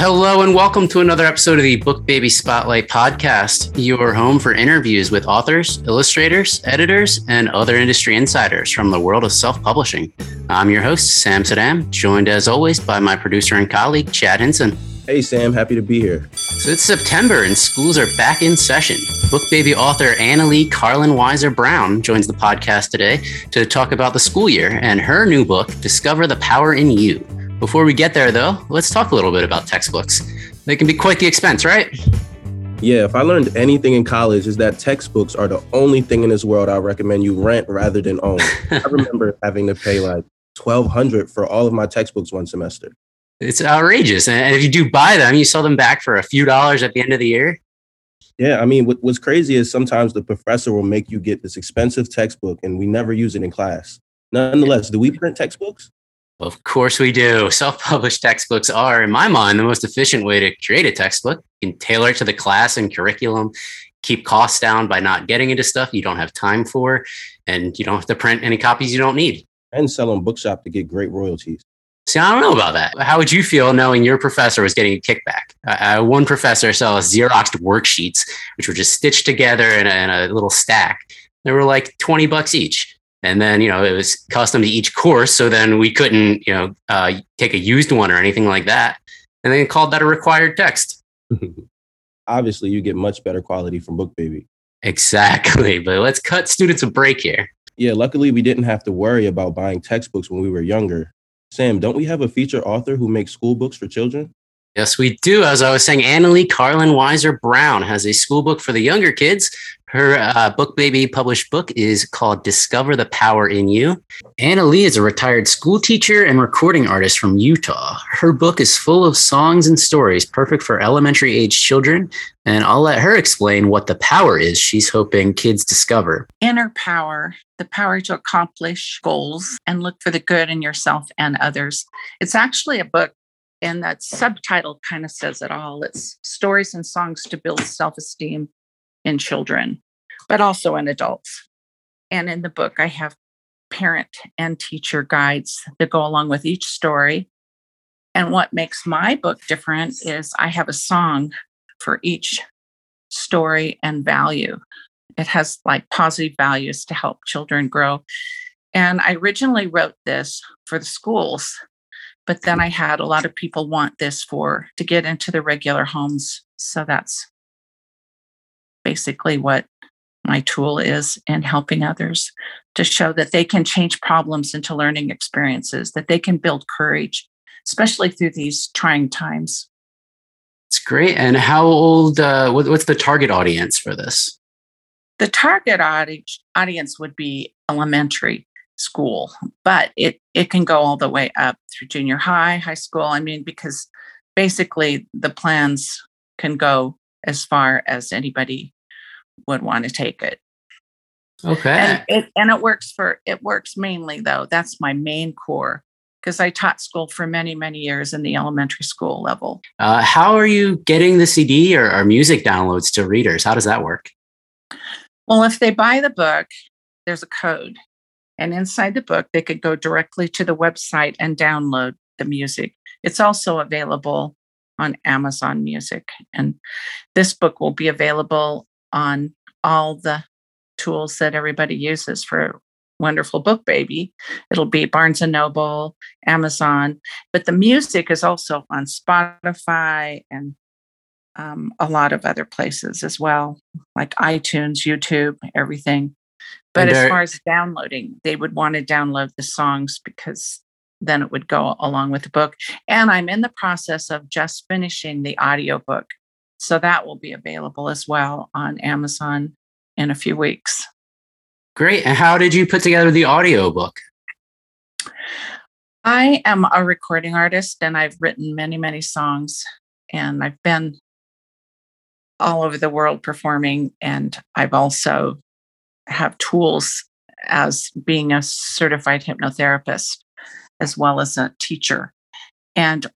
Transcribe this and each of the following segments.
Hello and welcome to another episode of the Book Baby Spotlight podcast, your home for interviews with authors, illustrators, editors, and other industry insiders from the world of self publishing. I'm your host, Sam Saddam, joined as always by my producer and colleague, Chad Henson. Hey, Sam, happy to be here. So it's September and schools are back in session. Book Baby author Annalee Carlin Weiser Brown joins the podcast today to talk about the school year and her new book, Discover the Power in You. Before we get there, though, let's talk a little bit about textbooks. They can be quite the expense, right? Yeah, if I learned anything in college is that textbooks are the only thing in this world I recommend you rent rather than own. I remember having to pay like 1200 for all of my textbooks one semester. It's outrageous. And if you do buy them, you sell them back for a few dollars at the end of the year. Yeah, I mean, what's crazy is sometimes the professor will make you get this expensive textbook and we never use it in class. Nonetheless, do we print textbooks? Of course we do. Self-published textbooks are, in my mind, the most efficient way to create a textbook. You can tailor it to the class and curriculum, keep costs down by not getting into stuff you don't have time for, and you don't have to print any copies you don't need. And sell on Bookshop to get great royalties. See, I don't know about that. How would you feel knowing your professor was getting a kickback? Uh, one professor saw Xeroxed worksheets, which were just stitched together in a, in a little stack. They were like 20 bucks each and then you know it was custom to each course so then we couldn't you know uh, take a used one or anything like that. And then called that a required text. Obviously you get much better quality from book baby. Exactly but let's cut students a break here. Yeah luckily we didn't have to worry about buying textbooks when we were younger. Sam don't we have a feature author who makes school books for children? Yes, we do. As I was saying, Annalee Carlin Weiser Brown has a school book for the younger kids. Her uh, book baby published book is called Discover the Power in You. Anna Lee is a retired school teacher and recording artist from Utah. Her book is full of songs and stories perfect for elementary age children. And I'll let her explain what the power is she's hoping kids discover. Inner power, the power to accomplish goals and look for the good in yourself and others. It's actually a book and that subtitle kind of says it all. It's stories and songs to build self esteem in children, but also in adults. And in the book, I have parent and teacher guides that go along with each story. And what makes my book different is I have a song for each story and value. It has like positive values to help children grow. And I originally wrote this for the schools but then I had a lot of people want this for to get into the regular homes. So that's basically what my tool is in helping others to show that they can change problems into learning experiences, that they can build courage, especially through these trying times. It's great. And how old, uh, what, what's the target audience for this? The target audience would be elementary school, but it it can go all the way up through junior high, high school. I mean, because basically the plans can go as far as anybody would want to take it. Okay. And it, and it works for it works mainly though. That's my main core because I taught school for many many years in the elementary school level. Uh, how are you getting the CD or, or music downloads to readers? How does that work? Well, if they buy the book, there's a code and inside the book, they could go directly to the website and download the music. It's also available on Amazon Music. And this book will be available on all the tools that everybody uses for wonderful book baby it'll be barnes and noble amazon but the music is also on spotify and um, a lot of other places as well like itunes youtube everything but as far as downloading, they would want to download the songs because then it would go along with the book. And I'm in the process of just finishing the audiobook. So that will be available as well on Amazon in a few weeks. Great. And how did you put together the audiobook? I am a recording artist and I've written many, many songs and I've been all over the world performing. And I've also have tools as being a certified hypnotherapist as well as a teacher. And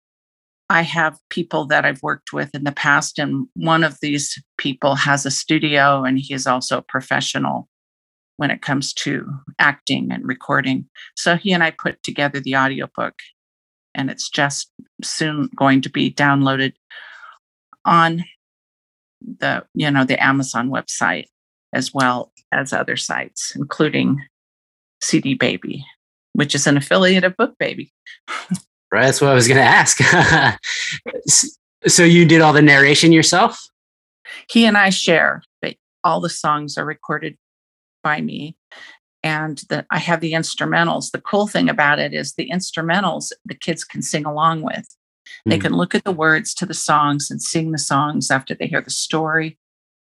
I have people that I've worked with in the past, and one of these people has a studio and he is also a professional when it comes to acting and recording. So he and I put together the audiobook. and it's just soon going to be downloaded on the you know the Amazon website as well as other sites, including CD Baby, which is an affiliate of Book Baby. right, that's what I was going to ask. so you did all the narration yourself? He and I share, but all the songs are recorded by me. And the, I have the instrumentals. The cool thing about it is the instrumentals the kids can sing along with. They mm. can look at the words to the songs and sing the songs after they hear the story.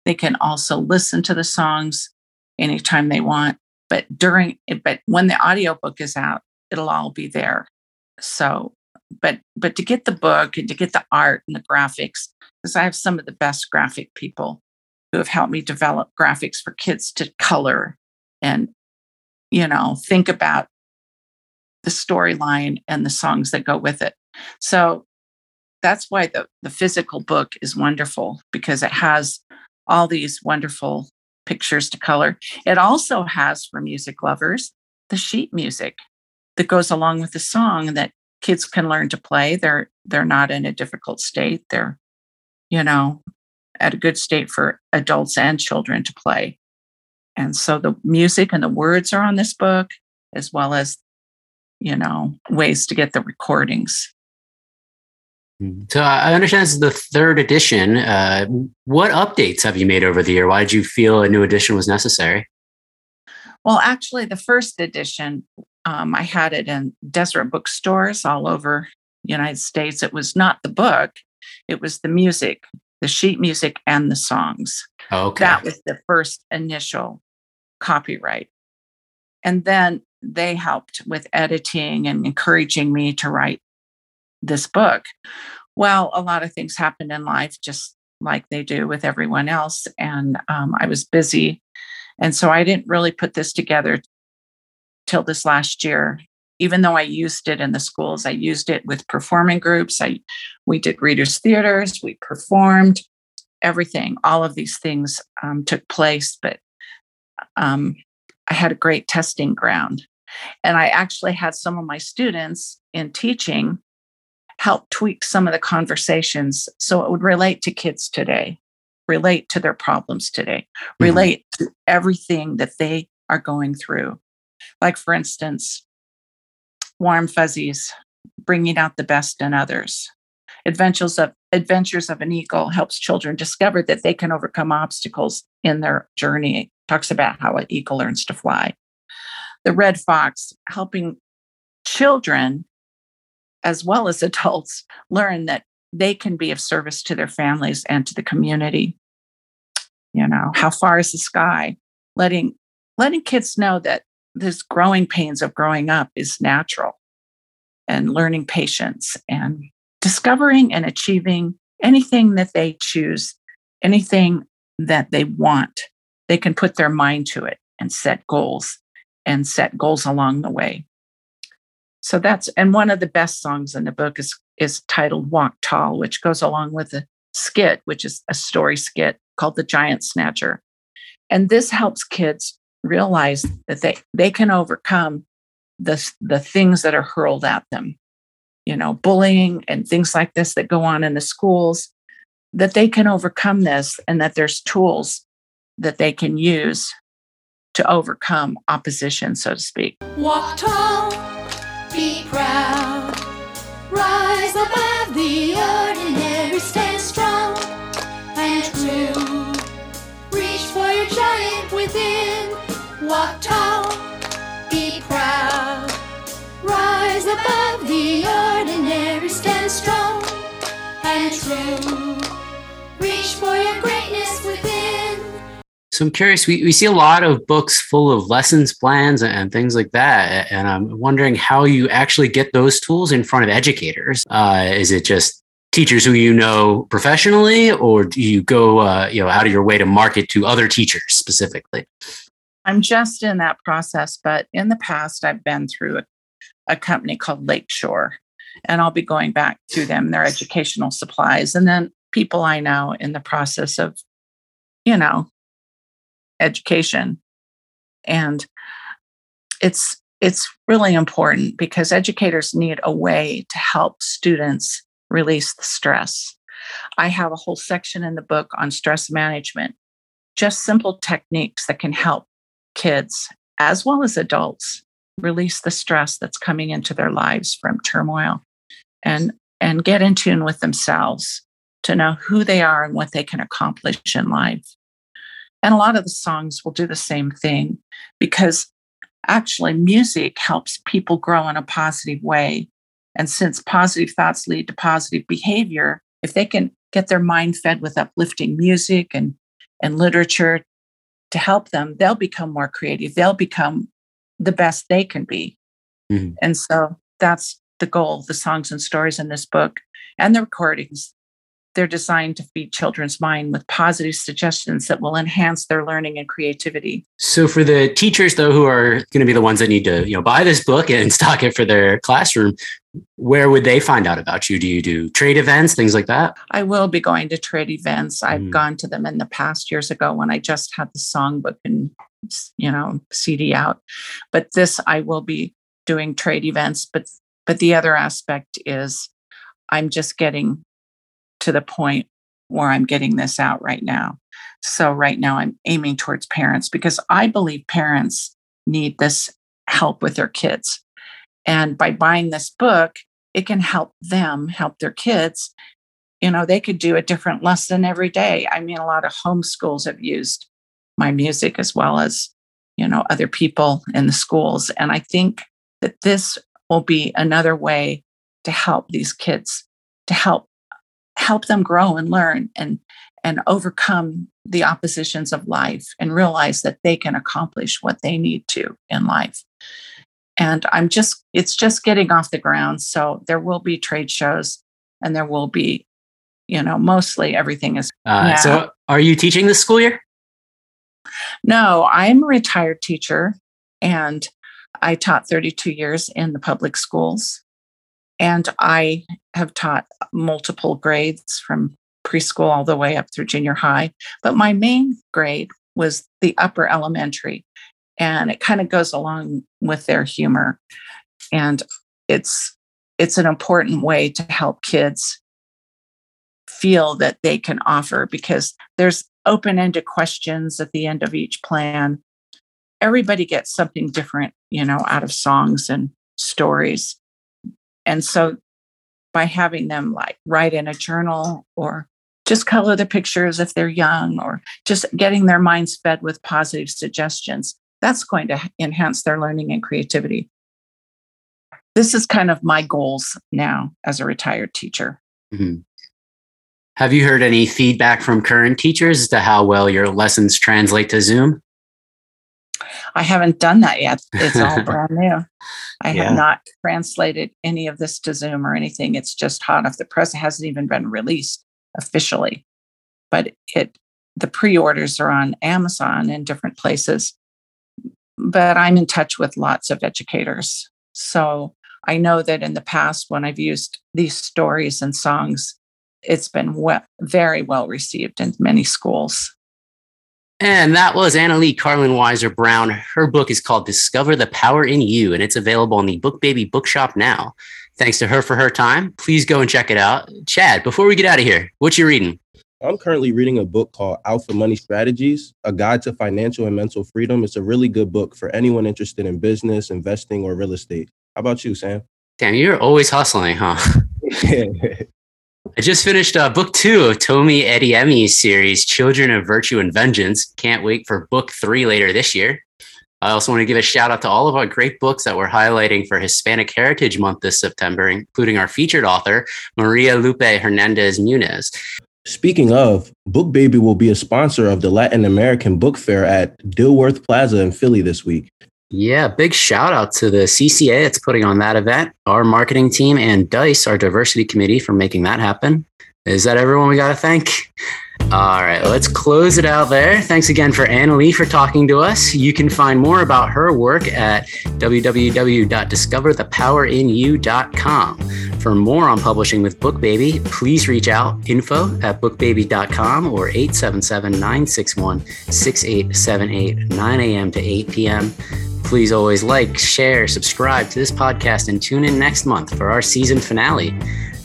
They can also listen to the songs anytime they want. But during but when the audiobook is out, it'll all be there. So, but but to get the book and to get the art and the graphics, because I have some of the best graphic people who have helped me develop graphics for kids to color and you know think about the storyline and the songs that go with it so that's why the, the physical book is wonderful because it has all these wonderful pictures to color. It also has for music lovers the sheet music that goes along with the song that kids can learn to play. They're they're not in a difficult state. They're, you know, at a good state for adults and children to play. And so the music and the words are on this book, as well as, you know, ways to get the recordings. So I understand this is the third edition. Uh, what updates have you made over the year? Why did you feel a new edition was necessary? Well, actually, the first edition, um, I had it in Deseret bookstores all over the United States. It was not the book; it was the music, the sheet music, and the songs. okay. That was the first initial copyright, and then they helped with editing and encouraging me to write this book? Well, a lot of things happened in life, just like they do with everyone else. And um, I was busy. And so I didn't really put this together till this last year. Even though I used it in the schools, I used it with performing groups. I we did readers theaters, we performed, everything. All of these things um, took place, but um, I had a great testing ground. And I actually had some of my students in teaching help tweak some of the conversations so it would relate to kids today, relate to their problems today, mm-hmm. relate to everything that they are going through. Like, for instance, warm fuzzies, bringing out the best in others. Adventures of Adventures of an Eagle helps children discover that they can overcome obstacles in their journey. It talks about how an eagle learns to fly. The Red Fox helping children as well as adults learn that they can be of service to their families and to the community. You know how far is the sky? Letting letting kids know that this growing pains of growing up is natural and learning patience and discovering and achieving anything that they choose anything that they want they can put their mind to it and set goals and set goals along the way so that's and one of the best songs in the book is is titled Walk Tall, which goes along with a skit, which is a story skit called The Giant Snatcher. And this helps kids realize that they they can overcome the the things that are hurled at them. You know, bullying and things like this that go on in the schools, that they can overcome this and that there's tools that they can use to overcome opposition, so to speak. Walk tall be proud. So I'm curious, we, we see a lot of books full of lessons plans and things like that. And I'm wondering how you actually get those tools in front of educators. Uh, is it just teachers who you know professionally, or do you go uh, you know out of your way to market to other teachers specifically? I'm just in that process, but in the past, I've been through a, a company called Lakeshore, and I'll be going back to them, their educational supplies, and then people I know in the process of, you know, education. And it's it's really important because educators need a way to help students release the stress. I have a whole section in the book on stress management, just simple techniques that can help kids as well as adults release the stress that's coming into their lives from turmoil and and get in tune with themselves to know who they are and what they can accomplish in life. And a lot of the songs will do the same thing because actually music helps people grow in a positive way. And since positive thoughts lead to positive behavior, if they can get their mind fed with uplifting music and, and literature to help them, they'll become more creative. They'll become the best they can be. Mm-hmm. And so that's the goal the songs and stories in this book and the recordings they're designed to feed children's mind with positive suggestions that will enhance their learning and creativity. So for the teachers though who are going to be the ones that need to, you know, buy this book and stock it for their classroom, where would they find out about you? Do you do trade events, things like that? I will be going to trade events. I've mm. gone to them in the past years ago when I just had the songbook and you know, CD out. But this I will be doing trade events, but but the other aspect is I'm just getting to the point where I'm getting this out right now. So, right now, I'm aiming towards parents because I believe parents need this help with their kids. And by buying this book, it can help them help their kids. You know, they could do a different lesson every day. I mean, a lot of homeschools have used my music as well as, you know, other people in the schools. And I think that this will be another way to help these kids, to help help them grow and learn and and overcome the oppositions of life and realize that they can accomplish what they need to in life. And i'm just it's just getting off the ground. So there will be trade shows and there will be you know mostly everything is uh, so are you teaching this school year? No i'm a retired teacher and i taught 32 years in the public schools and I have taught multiple grades from preschool all the way up through junior high. But my main grade was the upper elementary. And it kind of goes along with their humor. And it's it's an important way to help kids feel that they can offer because there's open-ended questions at the end of each plan. Everybody gets something different, you know, out of songs and stories. And so by having them like write in a journal or just color the pictures if they're young or just getting their minds fed with positive suggestions, that's going to enhance their learning and creativity. This is kind of my goals now as a retired teacher. Mm-hmm. Have you heard any feedback from current teachers as to how well your lessons translate to Zoom? I haven't done that yet. It's all brand new. I yeah. have not translated any of this to Zoom or anything. It's just hot off the press. It hasn't even been released officially, but it the pre-orders are on Amazon and different places. But I'm in touch with lots of educators. So I know that in the past, when I've used these stories and songs, it's been very well received in many schools. And that was Anna Lee Carlin Weiser Brown. Her book is called Discover the Power in You, and it's available in the Book Baby Bookshop now. Thanks to her for her time. Please go and check it out. Chad, before we get out of here, what you reading? I'm currently reading a book called Alpha Money Strategies, a guide to financial and mental freedom. It's a really good book for anyone interested in business, investing, or real estate. How about you, Sam? Damn, you're always hustling, huh? I just finished uh, book two of Tomi Adeyemi's series, Children of Virtue and Vengeance. Can't wait for book three later this year. I also want to give a shout out to all of our great books that we're highlighting for Hispanic Heritage Month this September, including our featured author, Maria Lupe Hernandez Munez. Speaking of, Book Baby will be a sponsor of the Latin American Book Fair at Dilworth Plaza in Philly this week. Yeah, big shout out to the CCA that's putting on that event, our marketing team, and DICE, our diversity committee, for making that happen. Is that everyone we got to thank? All right, let's close it out there. Thanks again for Annalee for talking to us. You can find more about her work at www.discoverthepowerinyou.com. For more on publishing with BookBaby, please reach out info at bookbaby.com or 877 961 6878, 9 a.m. to 8 p.m. Please always like, share, subscribe to this podcast, and tune in next month for our season finale.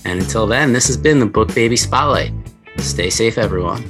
And until then, this has been the Book Baby Spotlight. Stay safe, everyone.